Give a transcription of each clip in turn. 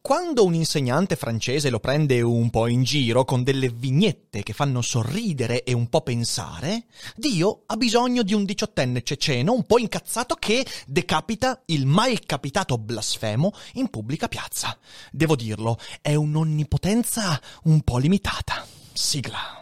quando un insegnante francese lo prende un po' in giro con delle vignette che fanno sorridere e un po' pensare, Dio ha bisogno di un diciottenne ceceno un po' incazzato che decapita il mal capitato blasfemo in pubblica piazza. Devo dirlo, è un'onnipotenza un po' limitata. Sigla.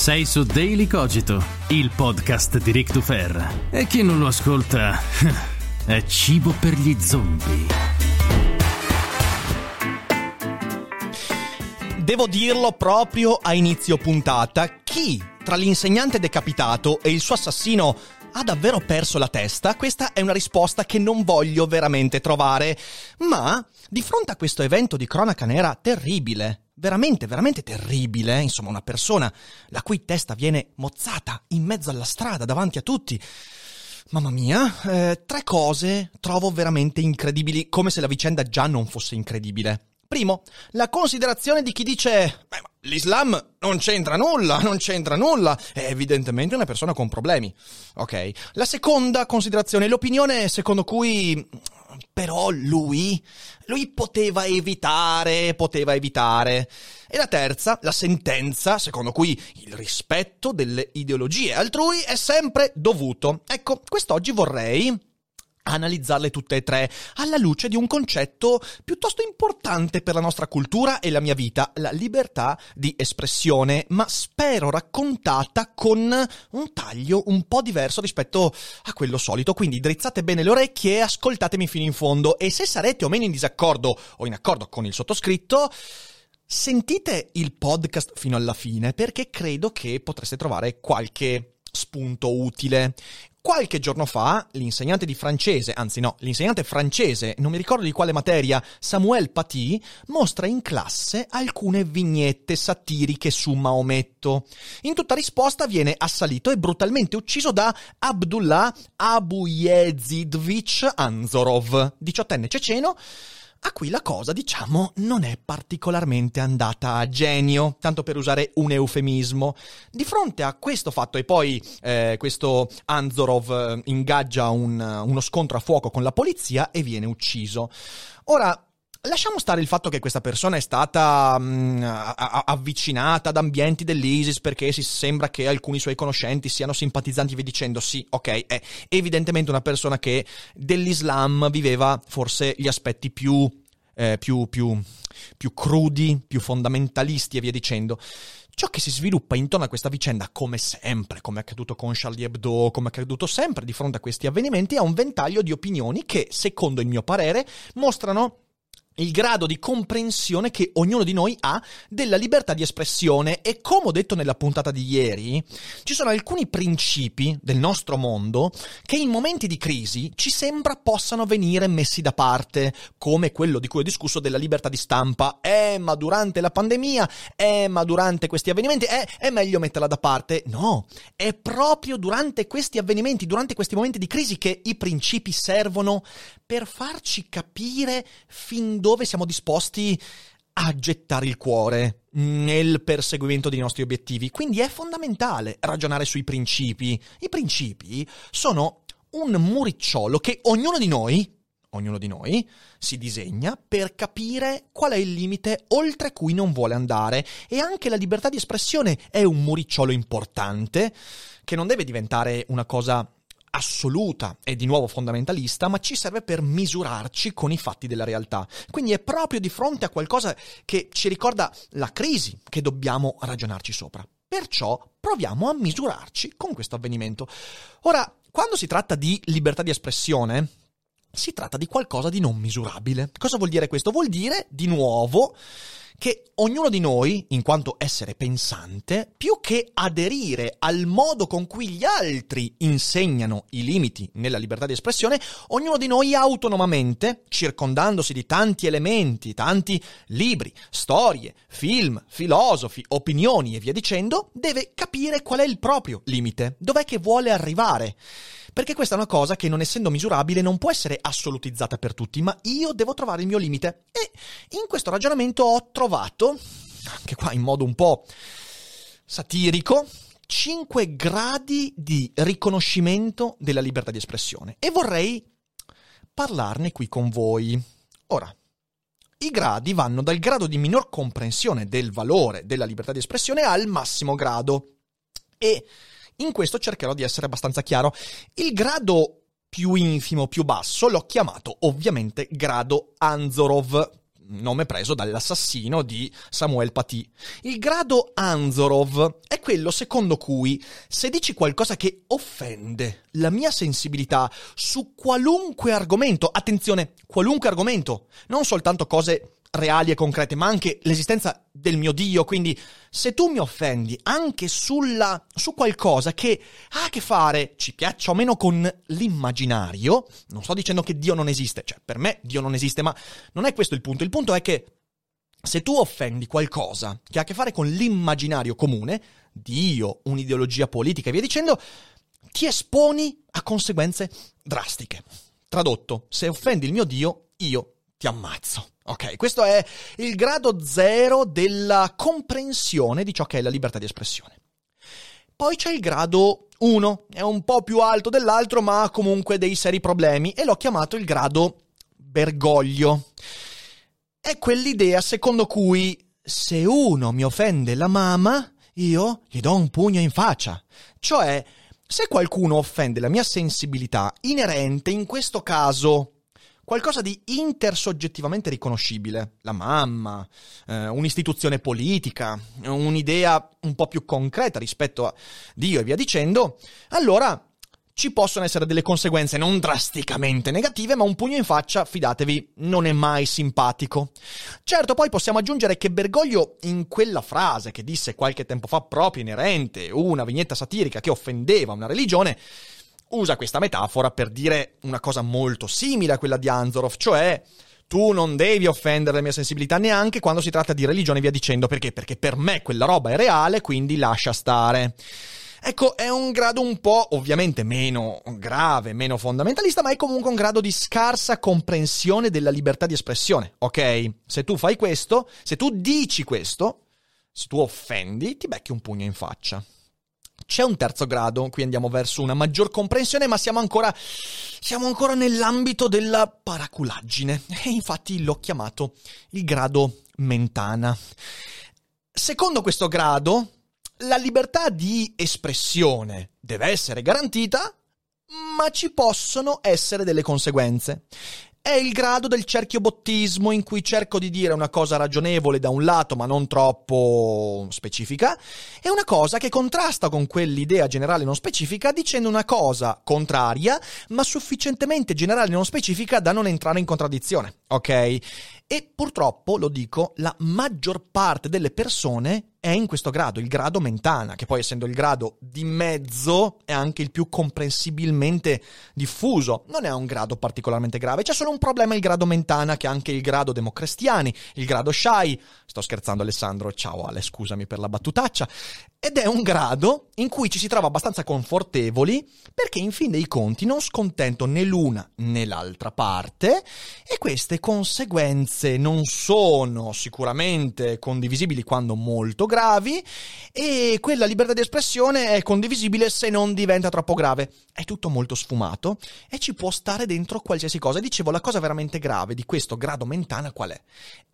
Sei su Daily Cogito, il podcast di Rick Dufer. E chi non lo ascolta è cibo per gli zombie. Devo dirlo proprio a inizio puntata, chi tra l'insegnante decapitato e il suo assassino ha davvero perso la testa? Questa è una risposta che non voglio veramente trovare. Ma, di fronte a questo evento di cronaca nera terribile, veramente, veramente terribile, insomma una persona la cui testa viene mozzata in mezzo alla strada davanti a tutti. Mamma mia, eh, tre cose trovo veramente incredibili, come se la vicenda già non fosse incredibile. Primo, la considerazione di chi dice Beh, l'Islam non c'entra nulla, non c'entra nulla, è evidentemente una persona con problemi. Ok. La seconda considerazione, l'opinione secondo cui però lui, lui poteva evitare, poteva evitare. E la terza, la sentenza, secondo cui il rispetto delle ideologie altrui è sempre dovuto. Ecco, quest'oggi vorrei analizzarle tutte e tre alla luce di un concetto piuttosto importante per la nostra cultura e la mia vita, la libertà di espressione, ma spero raccontata con un taglio un po' diverso rispetto a quello solito. Quindi drizzate bene le orecchie e ascoltatemi fino in fondo e se sarete o meno in disaccordo o in accordo con il sottoscritto, sentite il podcast fino alla fine perché credo che potreste trovare qualche spunto utile. Qualche giorno fa l'insegnante di francese, anzi no, l'insegnante francese, non mi ricordo di quale materia, Samuel Paty, mostra in classe alcune vignette satiriche su Maometto. In tutta risposta viene assalito e brutalmente ucciso da Abdullah Abuyezidovich Anzorov, diciottenne ceceno, a cui la cosa, diciamo, non è particolarmente andata a genio, tanto per usare un eufemismo. Di fronte a questo fatto, e poi eh, questo Anzorov eh, ingaggia un, uno scontro a fuoco con la polizia e viene ucciso. Ora, Lasciamo stare il fatto che questa persona è stata mh, mm, avvicinata ad ambienti dell'ISIS perché si sembra che alcuni suoi conoscenti siano simpatizzanti, vi dicendo sì, ok, è evidentemente una persona che dell'Islam viveva forse gli aspetti più, eh, più, più, più crudi, più fondamentalisti e via dicendo. Ciò che si sviluppa intorno a questa vicenda, come sempre, come è accaduto con Charlie Hebdo, come è accaduto sempre di fronte a questi avvenimenti, è un ventaglio di opinioni che, secondo il mio parere, mostrano il grado di comprensione che ognuno di noi ha della libertà di espressione e come ho detto nella puntata di ieri, ci sono alcuni principi del nostro mondo che in momenti di crisi ci sembra possano venire messi da parte, come quello di cui ho discusso della libertà di stampa. Eh, ma durante la pandemia, eh, ma durante questi avvenimenti, eh, è meglio metterla da parte. No, è proprio durante questi avvenimenti, durante questi momenti di crisi che i principi servono per farci capire fin dove siamo disposti a gettare il cuore nel perseguimento dei nostri obiettivi. Quindi è fondamentale ragionare sui principi. I principi sono un muricciolo che ognuno di noi, ognuno di noi, si disegna per capire qual è il limite oltre cui non vuole andare. E anche la libertà di espressione è un muricciolo importante che non deve diventare una cosa assoluta e di nuovo fondamentalista, ma ci serve per misurarci con i fatti della realtà. Quindi è proprio di fronte a qualcosa che ci ricorda la crisi che dobbiamo ragionarci sopra. Perciò proviamo a misurarci con questo avvenimento. Ora, quando si tratta di libertà di espressione, si tratta di qualcosa di non misurabile. Cosa vuol dire questo? Vuol dire, di nuovo, che ognuno di noi, in quanto essere pensante, più che aderire al modo con cui gli altri insegnano i limiti nella libertà di espressione, ognuno di noi autonomamente, circondandosi di tanti elementi, tanti libri, storie, film, filosofi, opinioni e via dicendo, deve capire qual è il proprio limite, dov'è che vuole arrivare. Perché questa è una cosa che, non essendo misurabile, non può essere assolutizzata per tutti, ma io devo trovare il mio limite. E in questo ragionamento ho trovato, anche qua in modo un po' satirico, 5 gradi di riconoscimento della libertà di espressione. E vorrei parlarne qui con voi. Ora, i gradi vanno dal grado di minor comprensione del valore della libertà di espressione al massimo grado. E in questo cercherò di essere abbastanza chiaro. Il grado più infimo, più basso, l'ho chiamato ovviamente grado Anzorov, nome preso dall'assassino di Samuel Paty. Il grado Anzorov è quello secondo cui se dici qualcosa che offende la mia sensibilità su qualunque argomento, attenzione, qualunque argomento, non soltanto cose reali e concrete, ma anche l'esistenza del mio Dio. Quindi, se tu mi offendi anche sulla, su qualcosa che ha a che fare, ci piaccia o meno, con l'immaginario, non sto dicendo che Dio non esiste, cioè per me Dio non esiste, ma non è questo il punto. Il punto è che se tu offendi qualcosa che ha a che fare con l'immaginario comune, Dio, un'ideologia politica e via dicendo, ti esponi a conseguenze drastiche. Tradotto, se offendi il mio Dio, io ti ammazzo. Ok, questo è il grado zero della comprensione di ciò che è la libertà di espressione. Poi c'è il grado 1, è un po' più alto dell'altro, ma ha comunque dei seri problemi, e l'ho chiamato il grado bergoglio. È quell'idea secondo cui se uno mi offende la mamma, io gli do un pugno in faccia. Cioè, se qualcuno offende la mia sensibilità inerente, in questo caso qualcosa di intersoggettivamente riconoscibile, la mamma, eh, un'istituzione politica, un'idea un po' più concreta rispetto a Dio e via dicendo, allora ci possono essere delle conseguenze non drasticamente negative, ma un pugno in faccia, fidatevi, non è mai simpatico. Certo, poi possiamo aggiungere che Bergoglio, in quella frase che disse qualche tempo fa proprio inerente, una vignetta satirica che offendeva una religione, usa questa metafora per dire una cosa molto simile a quella di Anzorov, cioè tu non devi offendere la mia sensibilità neanche quando si tratta di religione e via dicendo, perché? Perché per me quella roba è reale, quindi lascia stare. Ecco, è un grado un po' ovviamente meno grave, meno fondamentalista, ma è comunque un grado di scarsa comprensione della libertà di espressione, ok? Se tu fai questo, se tu dici questo, se tu offendi, ti becchi un pugno in faccia. C'è un terzo grado, qui andiamo verso una maggior comprensione, ma siamo ancora, siamo ancora nell'ambito della paraculaggine. E infatti l'ho chiamato il grado mentana. Secondo questo grado, la libertà di espressione deve essere garantita, ma ci possono essere delle conseguenze è il grado del cerchiobottismo in cui cerco di dire una cosa ragionevole da un lato ma non troppo specifica e una cosa che contrasta con quell'idea generale non specifica dicendo una cosa contraria ma sufficientemente generale non specifica da non entrare in contraddizione, ok? E purtroppo, lo dico, la maggior parte delle persone è in questo grado, il grado mentana, che poi essendo il grado di mezzo è anche il più comprensibilmente diffuso. Non è un grado particolarmente grave, c'è solo un problema il grado mentana, che è anche il grado democristiani, il grado shy. Sto scherzando Alessandro, ciao Ale, scusami per la battutaccia. Ed è un grado in cui ci si trova abbastanza confortevoli perché in fin dei conti non scontento né l'una né l'altra parte e queste conseguenze non sono sicuramente condivisibili quando molto gravi e quella libertà di espressione è condivisibile se non diventa troppo grave. È tutto molto sfumato e ci può stare dentro qualsiasi cosa. Dicevo, la cosa veramente grave di questo grado mentana qual è?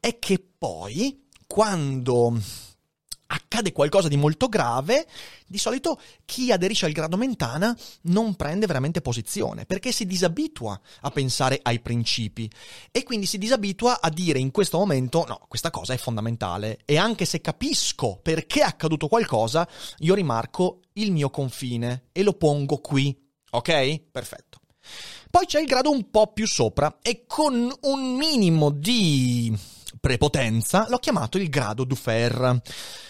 È che poi quando accade qualcosa di molto grave, di solito chi aderisce al grado mentana non prende veramente posizione, perché si disabitua a pensare ai principi e quindi si disabitua a dire in questo momento no, questa cosa è fondamentale e anche se capisco perché è accaduto qualcosa, io rimarco il mio confine e lo pongo qui. Ok? Perfetto. Poi c'è il grado un po' più sopra e con un minimo di prepotenza, l'ho chiamato il grado Dufer.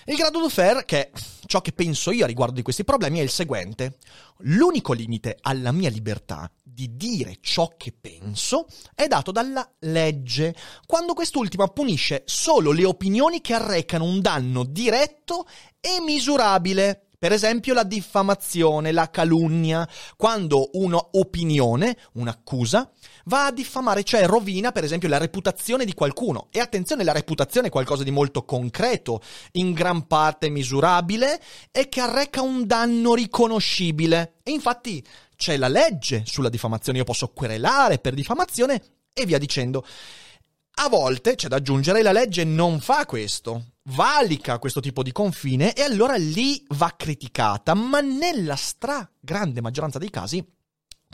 Il grado Dufer, che ciò che penso io riguardo di questi problemi, è il seguente. L'unico limite alla mia libertà di dire ciò che penso è dato dalla legge, quando quest'ultima punisce solo le opinioni che arrecano un danno diretto e misurabile. Per esempio la diffamazione, la calunnia, quando un'opinione, un'accusa, va a diffamare, cioè rovina per esempio la reputazione di qualcuno. E attenzione, la reputazione è qualcosa di molto concreto, in gran parte misurabile e che arreca un danno riconoscibile. E infatti c'è la legge sulla diffamazione, io posso querelare per diffamazione e via dicendo. A volte, c'è da aggiungere, la legge non fa questo, valica questo tipo di confine e allora lì va criticata, ma nella stragrande maggioranza dei casi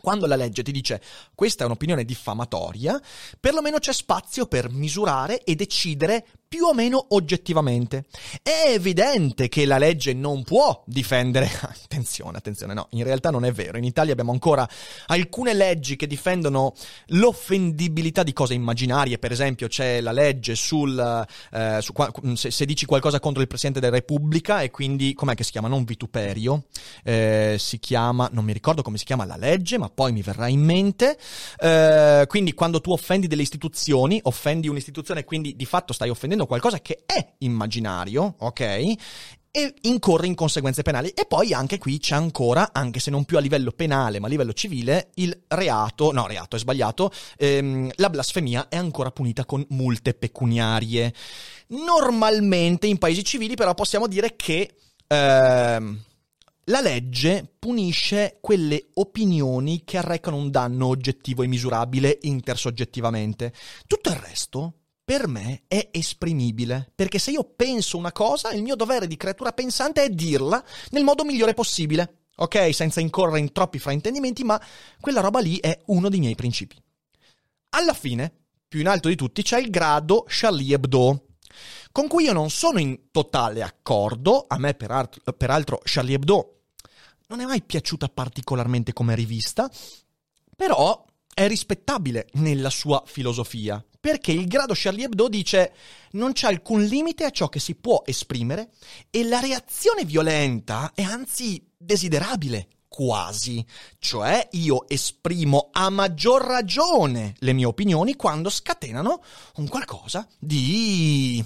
quando la legge ti dice questa è un'opinione diffamatoria, perlomeno c'è spazio per misurare e decidere più o meno oggettivamente. È evidente che la legge non può difendere. Attenzione, attenzione, no, in realtà non è vero. In Italia abbiamo ancora alcune leggi che difendono l'offendibilità di cose immaginarie. Per esempio, c'è la legge sul. Eh, su, se, se, dici qualcosa contro il Presidente della Repubblica e quindi. com'è che si chiama? Non vituperio. Eh, si chiama. non mi ricordo come si chiama la legge, ma poi mi verrà in mente. Eh, quindi, quando tu offendi delle istituzioni, offendi un'istituzione quindi di fatto stai offendendo facendo qualcosa che è immaginario, ok? E incorre in conseguenze penali. E poi anche qui c'è ancora, anche se non più a livello penale, ma a livello civile, il reato, no, reato è sbagliato, ehm, la blasfemia è ancora punita con multe pecuniarie. Normalmente in paesi civili però possiamo dire che... Ehm, la legge punisce quelle opinioni che arrecano un danno oggettivo e misurabile intersoggettivamente. Tutto il resto per me è esprimibile, perché se io penso una cosa, il mio dovere di creatura pensante è dirla nel modo migliore possibile, ok? Senza incorrere in troppi fraintendimenti, ma quella roba lì è uno dei miei principi. Alla fine, più in alto di tutti, c'è il grado Charlie Hebdo, con cui io non sono in totale accordo, a me peraltro, Charlie Hebdo non è mai piaciuta particolarmente come rivista, però è rispettabile nella sua filosofia perché il grado Charlie Hebdo dice non c'è alcun limite a ciò che si può esprimere e la reazione violenta è anzi desiderabile, quasi. Cioè io esprimo a maggior ragione le mie opinioni quando scatenano un qualcosa di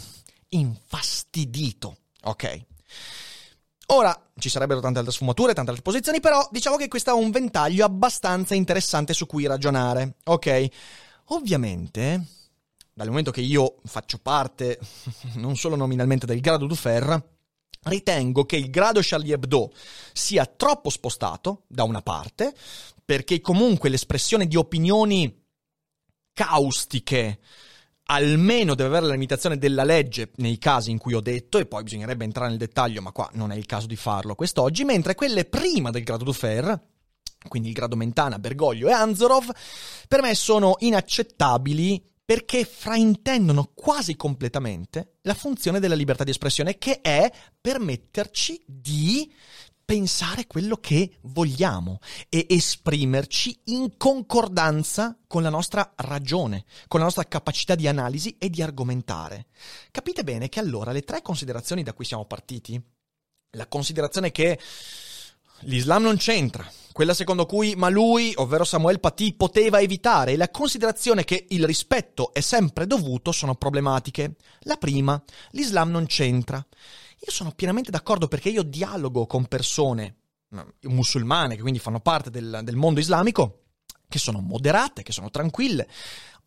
infastidito, ok? Ora, ci sarebbero tante altre sfumature, tante altre posizioni, però diciamo che questo è un ventaglio abbastanza interessante su cui ragionare, ok? Ovviamente, dal momento che io faccio parte non solo nominalmente del grado Dufer, ritengo che il grado Charlie Hebdo sia troppo spostato da una parte, perché comunque l'espressione di opinioni caustiche almeno deve avere la limitazione della legge nei casi in cui ho detto, e poi bisognerebbe entrare nel dettaglio, ma qua non è il caso di farlo quest'oggi, mentre quelle prima del grado Dufer, quindi il grado Mentana, Bergoglio e Anzorov, per me sono inaccettabili perché fraintendono quasi completamente la funzione della libertà di espressione, che è permetterci di pensare quello che vogliamo e esprimerci in concordanza con la nostra ragione, con la nostra capacità di analisi e di argomentare. Capite bene che allora le tre considerazioni da cui siamo partiti, la considerazione che l'Islam non c'entra, quella secondo cui ma lui, ovvero Samuel Paty, poteva evitare e la considerazione che il rispetto è sempre dovuto sono problematiche. La prima, l'Islam non c'entra. Io sono pienamente d'accordo perché io dialogo con persone musulmane che quindi fanno parte del, del mondo islamico che sono moderate, che sono tranquille,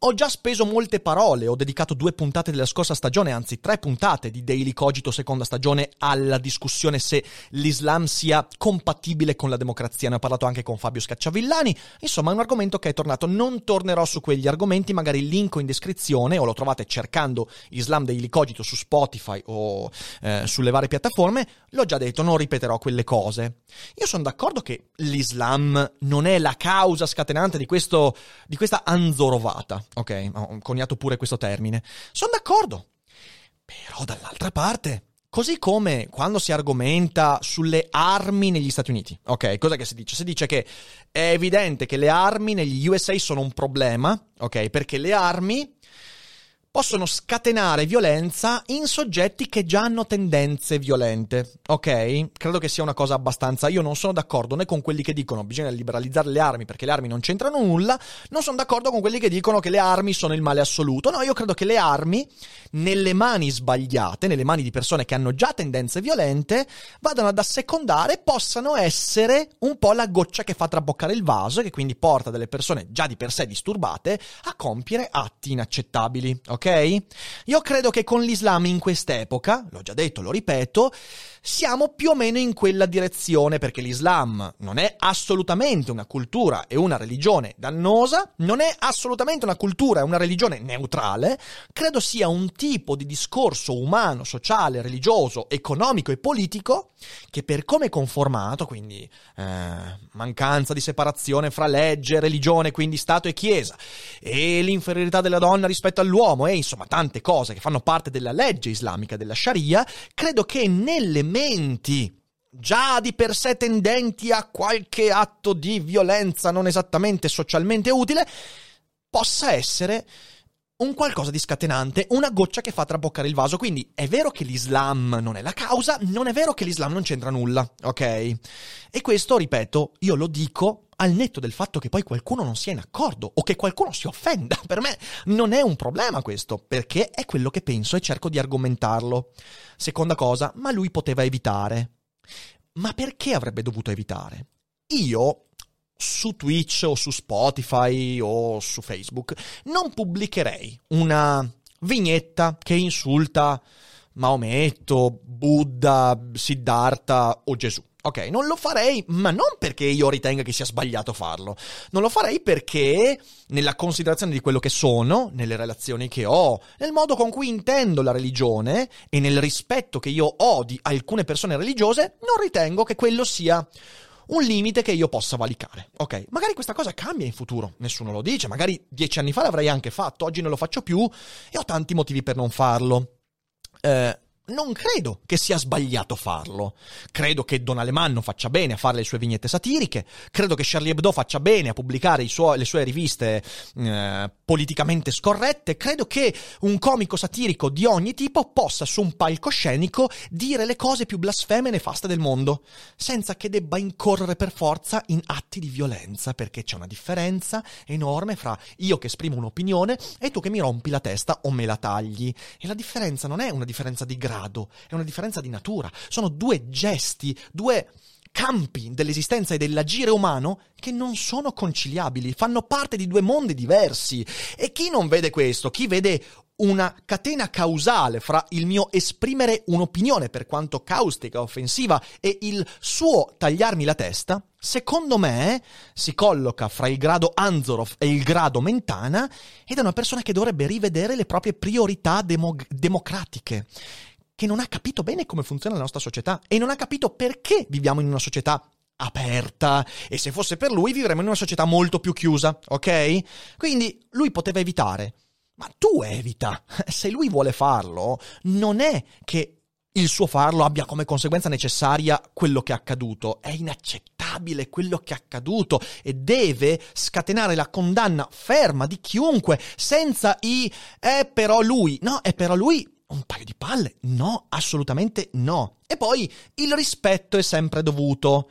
ho già speso molte parole, ho dedicato due puntate della scorsa stagione, anzi tre puntate di Daily Cogito seconda stagione alla discussione se l'Islam sia compatibile con la democrazia. Ne ho parlato anche con Fabio Scacciavillani. Insomma, è un argomento che è tornato. Non tornerò su quegli argomenti, magari linko in descrizione o lo trovate cercando Islam Daily Cogito su Spotify o eh, sulle varie piattaforme. L'ho già detto, non ripeterò quelle cose. Io sono d'accordo che l'Islam non è la causa scatenante di, questo, di questa anzorovata ok? Ho coniato pure questo termine. Sono d'accordo. Però dall'altra parte, Così come quando si argomenta sulle armi negli Stati Uniti, ok? Cosa che si dice? Si dice che è evidente che le armi negli USA sono un problema, ok? Perché le armi possono scatenare violenza in soggetti che già hanno tendenze violente, ok? Credo che sia una cosa abbastanza... Io non sono d'accordo né con quelli che dicono bisogna liberalizzare le armi perché le armi non c'entrano nulla, non sono d'accordo con quelli che dicono che le armi sono il male assoluto. No, io credo che le armi, nelle mani sbagliate, nelle mani di persone che hanno già tendenze violente, vadano ad assecondare e possano essere un po' la goccia che fa traboccare il vaso e che quindi porta delle persone già di per sé disturbate a compiere atti inaccettabili, ok? Ok? Io credo che con l'Islam in quest'epoca, l'ho già detto, lo ripeto, siamo più o meno in quella direzione perché l'Islam non è assolutamente una cultura e una religione dannosa, non è assolutamente una cultura e una religione neutrale, credo sia un tipo di discorso umano, sociale, religioso, economico e politico che per come è conformato, quindi eh, mancanza di separazione fra legge, religione, quindi Stato e Chiesa, e l'inferiorità della donna rispetto all'uomo e insomma tante cose che fanno parte della legge islamica, della Sharia, credo che nelle menti già di per sé tendenti a qualche atto di violenza non esattamente socialmente utile, possa essere un qualcosa di scatenante, una goccia che fa traboccare il vaso. Quindi è vero che l'Islam non è la causa, non è vero che l'Islam non c'entra nulla, ok? E questo, ripeto, io lo dico al netto del fatto che poi qualcuno non sia in accordo o che qualcuno si offenda. Per me non è un problema questo, perché è quello che penso e cerco di argomentarlo. Seconda cosa, ma lui poteva evitare. Ma perché avrebbe dovuto evitare? Io su Twitch o su Spotify o su Facebook non pubblicherei una vignetta che insulta Maometto, Buddha, Siddhartha o Gesù. Ok, non lo farei, ma non perché io ritenga che sia sbagliato farlo. Non lo farei perché, nella considerazione di quello che sono, nelle relazioni che ho, nel modo con cui intendo la religione e nel rispetto che io ho di alcune persone religiose, non ritengo che quello sia un limite che io possa valicare. Ok, magari questa cosa cambia in futuro, nessuno lo dice, magari dieci anni fa l'avrei anche fatto, oggi non lo faccio più e ho tanti motivi per non farlo. Eh, non credo che sia sbagliato farlo. Credo che Don Alemanno faccia bene a fare le sue vignette satiriche. Credo che Charlie Hebdo faccia bene a pubblicare suo, le sue riviste eh, politicamente scorrette. Credo che un comico satirico di ogni tipo possa su un palcoscenico dire le cose più blasfeme e nefaste del mondo, senza che debba incorrere per forza in atti di violenza, perché c'è una differenza enorme fra io che esprimo un'opinione e tu che mi rompi la testa o me la tagli. E la differenza non è una differenza di grado grado, è una differenza di natura. Sono due gesti, due campi dell'esistenza e dell'agire umano che non sono conciliabili, fanno parte di due mondi diversi. E chi non vede questo, chi vede una catena causale fra il mio esprimere un'opinione per quanto caustica, offensiva e il suo tagliarmi la testa, secondo me si colloca fra il grado Anzorov e il grado Mentana ed è una persona che dovrebbe rivedere le proprie priorità demo- democratiche che non ha capito bene come funziona la nostra società e non ha capito perché viviamo in una società aperta e se fosse per lui vivremmo in una società molto più chiusa, ok? Quindi lui poteva evitare, ma tu evita. Se lui vuole farlo, non è che il suo farlo abbia come conseguenza necessaria quello che è accaduto. È inaccettabile quello che è accaduto e deve scatenare la condanna ferma di chiunque senza i è però lui. No, è però lui un paio di palle? No, assolutamente no. E poi il rispetto è sempre dovuto.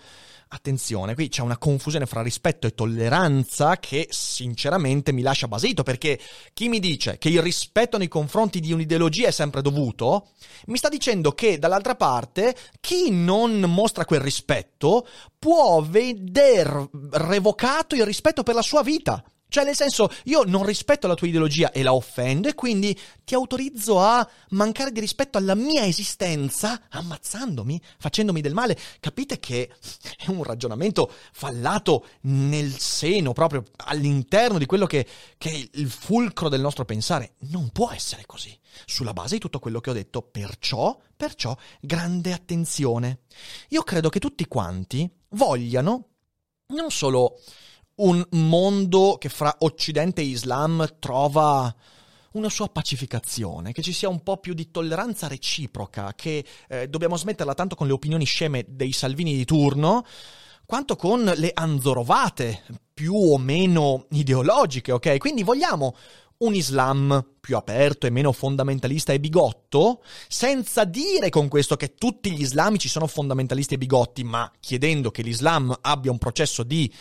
Attenzione, qui c'è una confusione fra rispetto e tolleranza che sinceramente mi lascia basito perché chi mi dice che il rispetto nei confronti di un'ideologia è sempre dovuto, mi sta dicendo che dall'altra parte chi non mostra quel rispetto può veder revocato il rispetto per la sua vita. Cioè, nel senso, io non rispetto la tua ideologia e la offendo e quindi ti autorizzo a mancare di rispetto alla mia esistenza, ammazzandomi, facendomi del male. Capite che è un ragionamento fallato nel seno, proprio all'interno di quello che, che è il fulcro del nostro pensare. Non può essere così. Sulla base di tutto quello che ho detto, perciò, perciò, grande attenzione. Io credo che tutti quanti vogliano non solo un mondo che fra Occidente e Islam trova una sua pacificazione, che ci sia un po' più di tolleranza reciproca, che eh, dobbiamo smetterla tanto con le opinioni sceme dei Salvini di turno, quanto con le anzorovate più o meno ideologiche, ok? Quindi vogliamo un Islam più aperto e meno fondamentalista e bigotto, senza dire con questo che tutti gli islamici sono fondamentalisti e bigotti, ma chiedendo che l'Islam abbia un processo di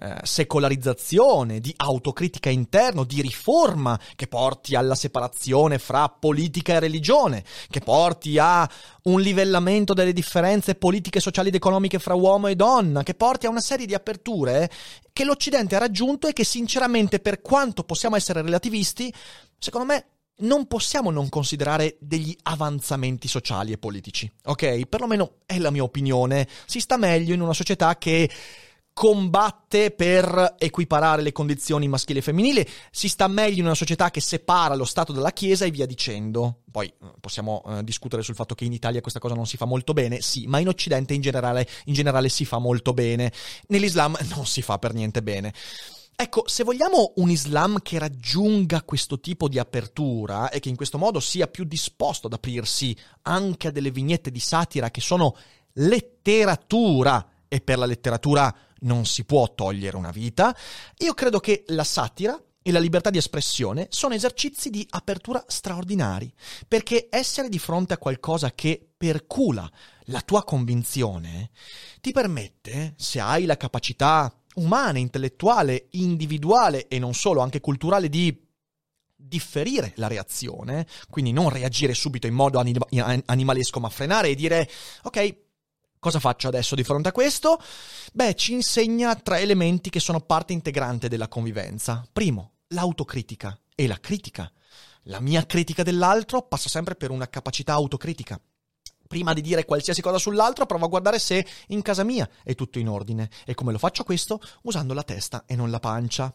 eh, secolarizzazione, di autocritica interno, di riforma che porti alla separazione fra politica e religione, che porti a un livellamento delle differenze politiche, sociali ed economiche fra uomo e donna, che porti a una serie di aperture che l'Occidente ha raggiunto e che sinceramente per quanto possiamo essere relativisti, secondo me non possiamo non considerare degli avanzamenti sociali e politici, ok? Perlomeno è la mia opinione. Si sta meglio in una società che combatte per equiparare le condizioni maschili e femminili, si sta meglio in una società che separa lo Stato dalla Chiesa e via dicendo. Poi eh, possiamo uh, discutere sul fatto che in Italia questa cosa non si fa molto bene, sì, ma in Occidente in generale, in generale si fa molto bene. Nell'Islam non si fa per niente bene. Ecco, se vogliamo un Islam che raggiunga questo tipo di apertura e che in questo modo sia più disposto ad aprirsi anche a delle vignette di satira che sono letteratura, e per la letteratura non si può togliere una vita, io credo che la satira e la libertà di espressione sono esercizi di apertura straordinari, perché essere di fronte a qualcosa che percula la tua convinzione ti permette, se hai la capacità umana, intellettuale, individuale e non solo, anche culturale di differire la reazione, quindi non reagire subito in modo animalesco, ma frenare e dire ok, Cosa faccio adesso di fronte a questo? Beh, ci insegna tre elementi che sono parte integrante della convivenza. Primo, l'autocritica e la critica. La mia critica dell'altro passa sempre per una capacità autocritica. Prima di dire qualsiasi cosa sull'altro, provo a guardare se in casa mia è tutto in ordine. E come lo faccio questo? Usando la testa e non la pancia.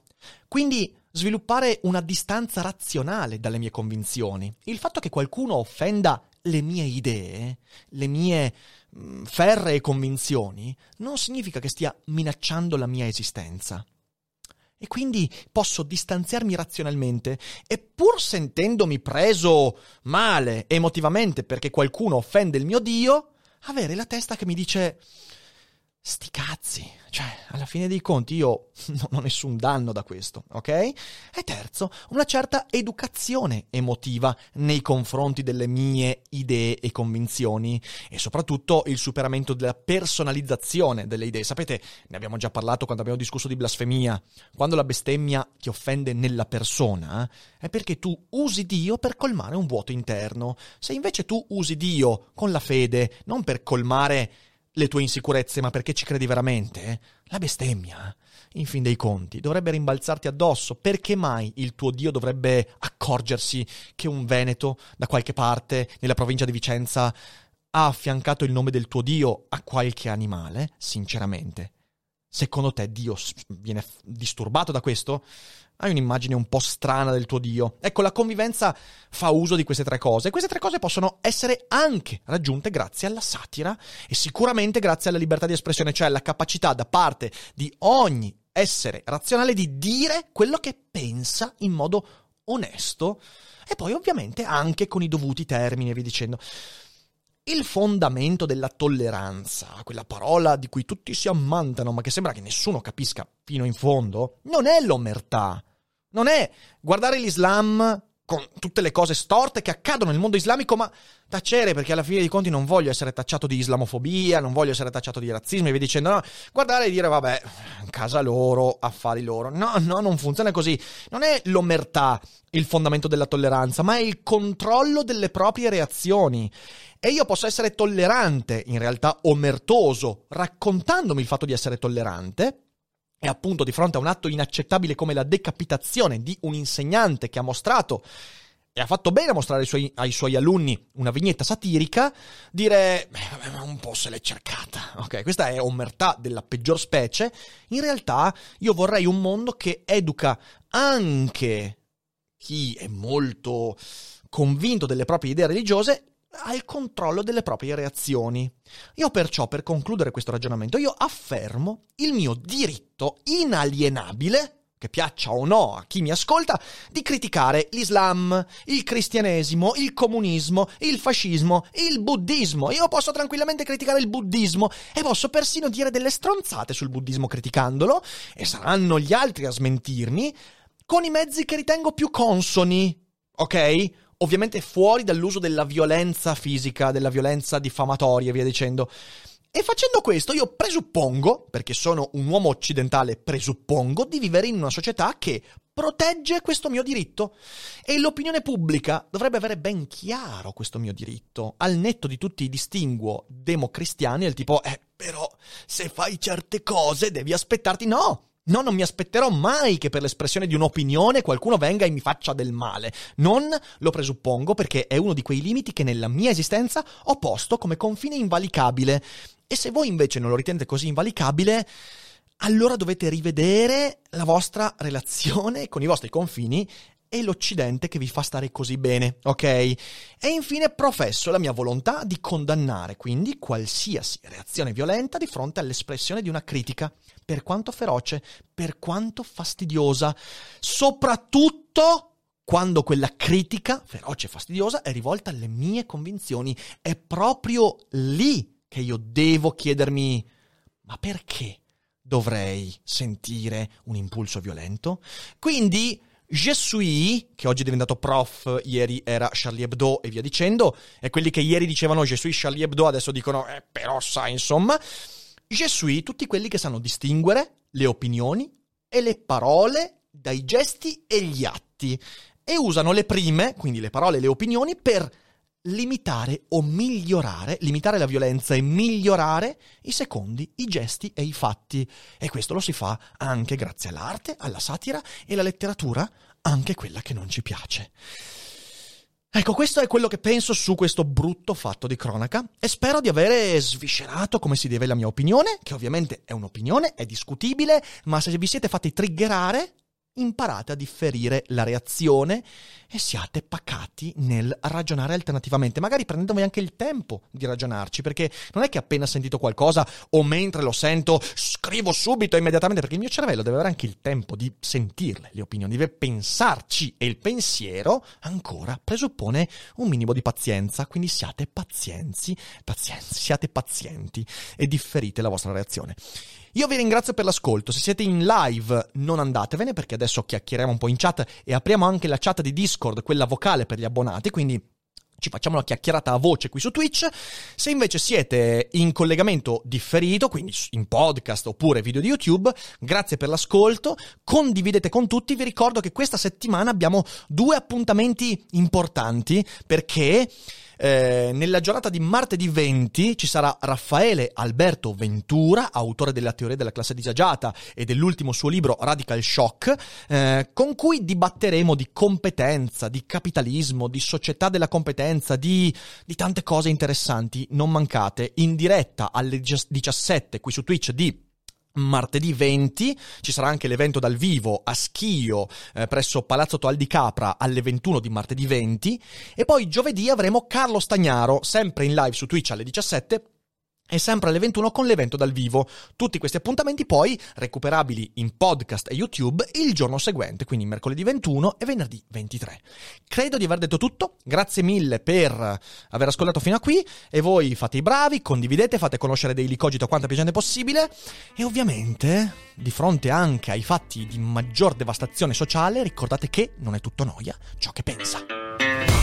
Quindi sviluppare una distanza razionale dalle mie convinzioni. Il fatto che qualcuno offenda le mie idee, le mie Mm, ferree convinzioni, non significa che stia minacciando la mia esistenza. E quindi posso distanziarmi razionalmente e pur sentendomi preso male emotivamente perché qualcuno offende il mio Dio, avere la testa che mi dice sti cazzi, cioè, alla fine dei conti io non ho nessun danno da questo, ok? E terzo, una certa educazione emotiva nei confronti delle mie idee e convinzioni e soprattutto il superamento della personalizzazione delle idee. Sapete, ne abbiamo già parlato quando abbiamo discusso di blasfemia. Quando la bestemmia ti offende nella persona, è perché tu usi Dio per colmare un vuoto interno. Se invece tu usi Dio con la fede, non per colmare le tue insicurezze, ma perché ci credi veramente? La bestemmia, in fin dei conti, dovrebbe rimbalzarti addosso. Perché mai il tuo Dio dovrebbe accorgersi che un Veneto, da qualche parte, nella provincia di Vicenza, ha affiancato il nome del tuo Dio a qualche animale? Sinceramente. Secondo te Dio viene disturbato da questo? Hai un'immagine un po' strana del tuo Dio. Ecco, la convivenza fa uso di queste tre cose. Queste tre cose possono essere anche raggiunte grazie alla satira e sicuramente grazie alla libertà di espressione, cioè alla capacità da parte di ogni essere razionale di dire quello che pensa in modo onesto e poi ovviamente anche con i dovuti termini e via dicendo. Il fondamento della tolleranza, quella parola di cui tutti si ammantano ma che sembra che nessuno capisca fino in fondo, non è l'omertà, non è guardare l'Islam con tutte le cose storte che accadono nel mondo islamico, ma tacere perché alla fine dei conti non voglio essere tacciato di islamofobia, non voglio essere tacciato di razzismo e via dicendo, no, guardare e dire vabbè, casa loro, affari loro. No, no, non funziona così. Non è l'omertà il fondamento della tolleranza, ma è il controllo delle proprie reazioni. E io posso essere tollerante, in realtà omertoso, raccontandomi il fatto di essere tollerante, e appunto di fronte a un atto inaccettabile come la decapitazione di un insegnante che ha mostrato e ha fatto bene a mostrare ai suoi, ai suoi alunni una vignetta satirica, dire, beh, un po' se l'è cercata. Ok, questa è omertà della peggior specie. In realtà io vorrei un mondo che educa anche chi è molto convinto delle proprie idee religiose ha il controllo delle proprie reazioni. Io perciò, per concludere questo ragionamento, io affermo il mio diritto inalienabile che piaccia o no a chi mi ascolta, di criticare l'Islam, il cristianesimo, il comunismo, il fascismo, il buddismo. Io posso tranquillamente criticare il buddismo e posso persino dire delle stronzate sul buddismo criticandolo, e saranno gli altri a smentirmi, con i mezzi che ritengo più consoni, ok? Ovviamente fuori dall'uso della violenza fisica, della violenza diffamatoria e via dicendo. E facendo questo io presuppongo, perché sono un uomo occidentale, presuppongo di vivere in una società che protegge questo mio diritto. E l'opinione pubblica dovrebbe avere ben chiaro questo mio diritto, al netto di tutti i distinguo democristiani, del tipo, eh, però se fai certe cose devi aspettarti. No! No, non mi aspetterò mai che per l'espressione di un'opinione qualcuno venga e mi faccia del male. Non lo presuppongo perché è uno di quei limiti che nella mia esistenza ho posto come confine invalicabile. E se voi invece non lo ritenete così invalicabile, allora dovete rivedere la vostra relazione con i vostri confini e l'Occidente che vi fa stare così bene, ok? E infine professo la mia volontà di condannare quindi qualsiasi reazione violenta di fronte all'espressione di una critica, per quanto feroce, per quanto fastidiosa, soprattutto quando quella critica feroce e fastidiosa è rivolta alle mie convinzioni. È proprio lì che io devo chiedermi, ma perché dovrei sentire un impulso violento? Quindi Je suis, che oggi è diventato prof, ieri era Charlie Hebdo e via dicendo, e quelli che ieri dicevano Je suis Charlie Hebdo adesso dicono, eh, però sai, insomma, Je suis tutti quelli che sanno distinguere le opinioni e le parole dai gesti e gli atti e usano le prime, quindi le parole e le opinioni, per limitare o migliorare, limitare la violenza e migliorare i secondi, i gesti e i fatti. E questo lo si fa anche grazie all'arte, alla satira e alla letteratura, anche quella che non ci piace. Ecco, questo è quello che penso su questo brutto fatto di cronaca e spero di avere sviscerato come si deve la mia opinione, che ovviamente è un'opinione, è discutibile, ma se vi siete fatti triggerare, imparate a differire la reazione e siate pacati nel ragionare alternativamente, magari prendendovi anche il tempo di ragionarci, perché non è che appena sentito qualcosa o mentre lo sento scrivo subito immediatamente, perché il mio cervello deve avere anche il tempo di sentirle le opinioni, deve pensarci e il pensiero ancora presuppone un minimo di pazienza, quindi siate pazienzi, pazienzi, siate pazienti e differite la vostra reazione. Io vi ringrazio per l'ascolto, se siete in live non andatevene perché adesso chiacchieriamo un po' in chat e apriamo anche la chat di Discord, quella vocale per gli abbonati, quindi ci facciamo una chiacchierata a voce qui su Twitch. Se invece siete in collegamento differito, quindi in podcast oppure video di YouTube, grazie per l'ascolto, condividete con tutti. Vi ricordo che questa settimana abbiamo due appuntamenti importanti perché eh, nella giornata di martedì 20 ci sarà Raffaele Alberto Ventura, autore della teoria della classe disagiata e dell'ultimo suo libro Radical Shock, eh, con cui dibatteremo di competenza, di capitalismo, di società della competenza, di, di tante cose interessanti. Non mancate in diretta alle 17 qui su Twitch di Martedì 20 ci sarà anche l'evento dal vivo a Schio eh, presso Palazzo Toal di Capra alle 21 di martedì 20 e poi giovedì avremo Carlo Stagnaro sempre in live su Twitch alle 17 e sempre alle 21 con l'evento dal vivo. Tutti questi appuntamenti poi recuperabili in podcast e YouTube il giorno seguente, quindi mercoledì 21 e venerdì 23. Credo di aver detto tutto, grazie mille per aver ascoltato fino a qui e voi fate i bravi, condividete, fate conoscere Daily Cogito quanto più gente possibile e ovviamente di fronte anche ai fatti di maggior devastazione sociale ricordate che non è tutto noia ciò che pensa.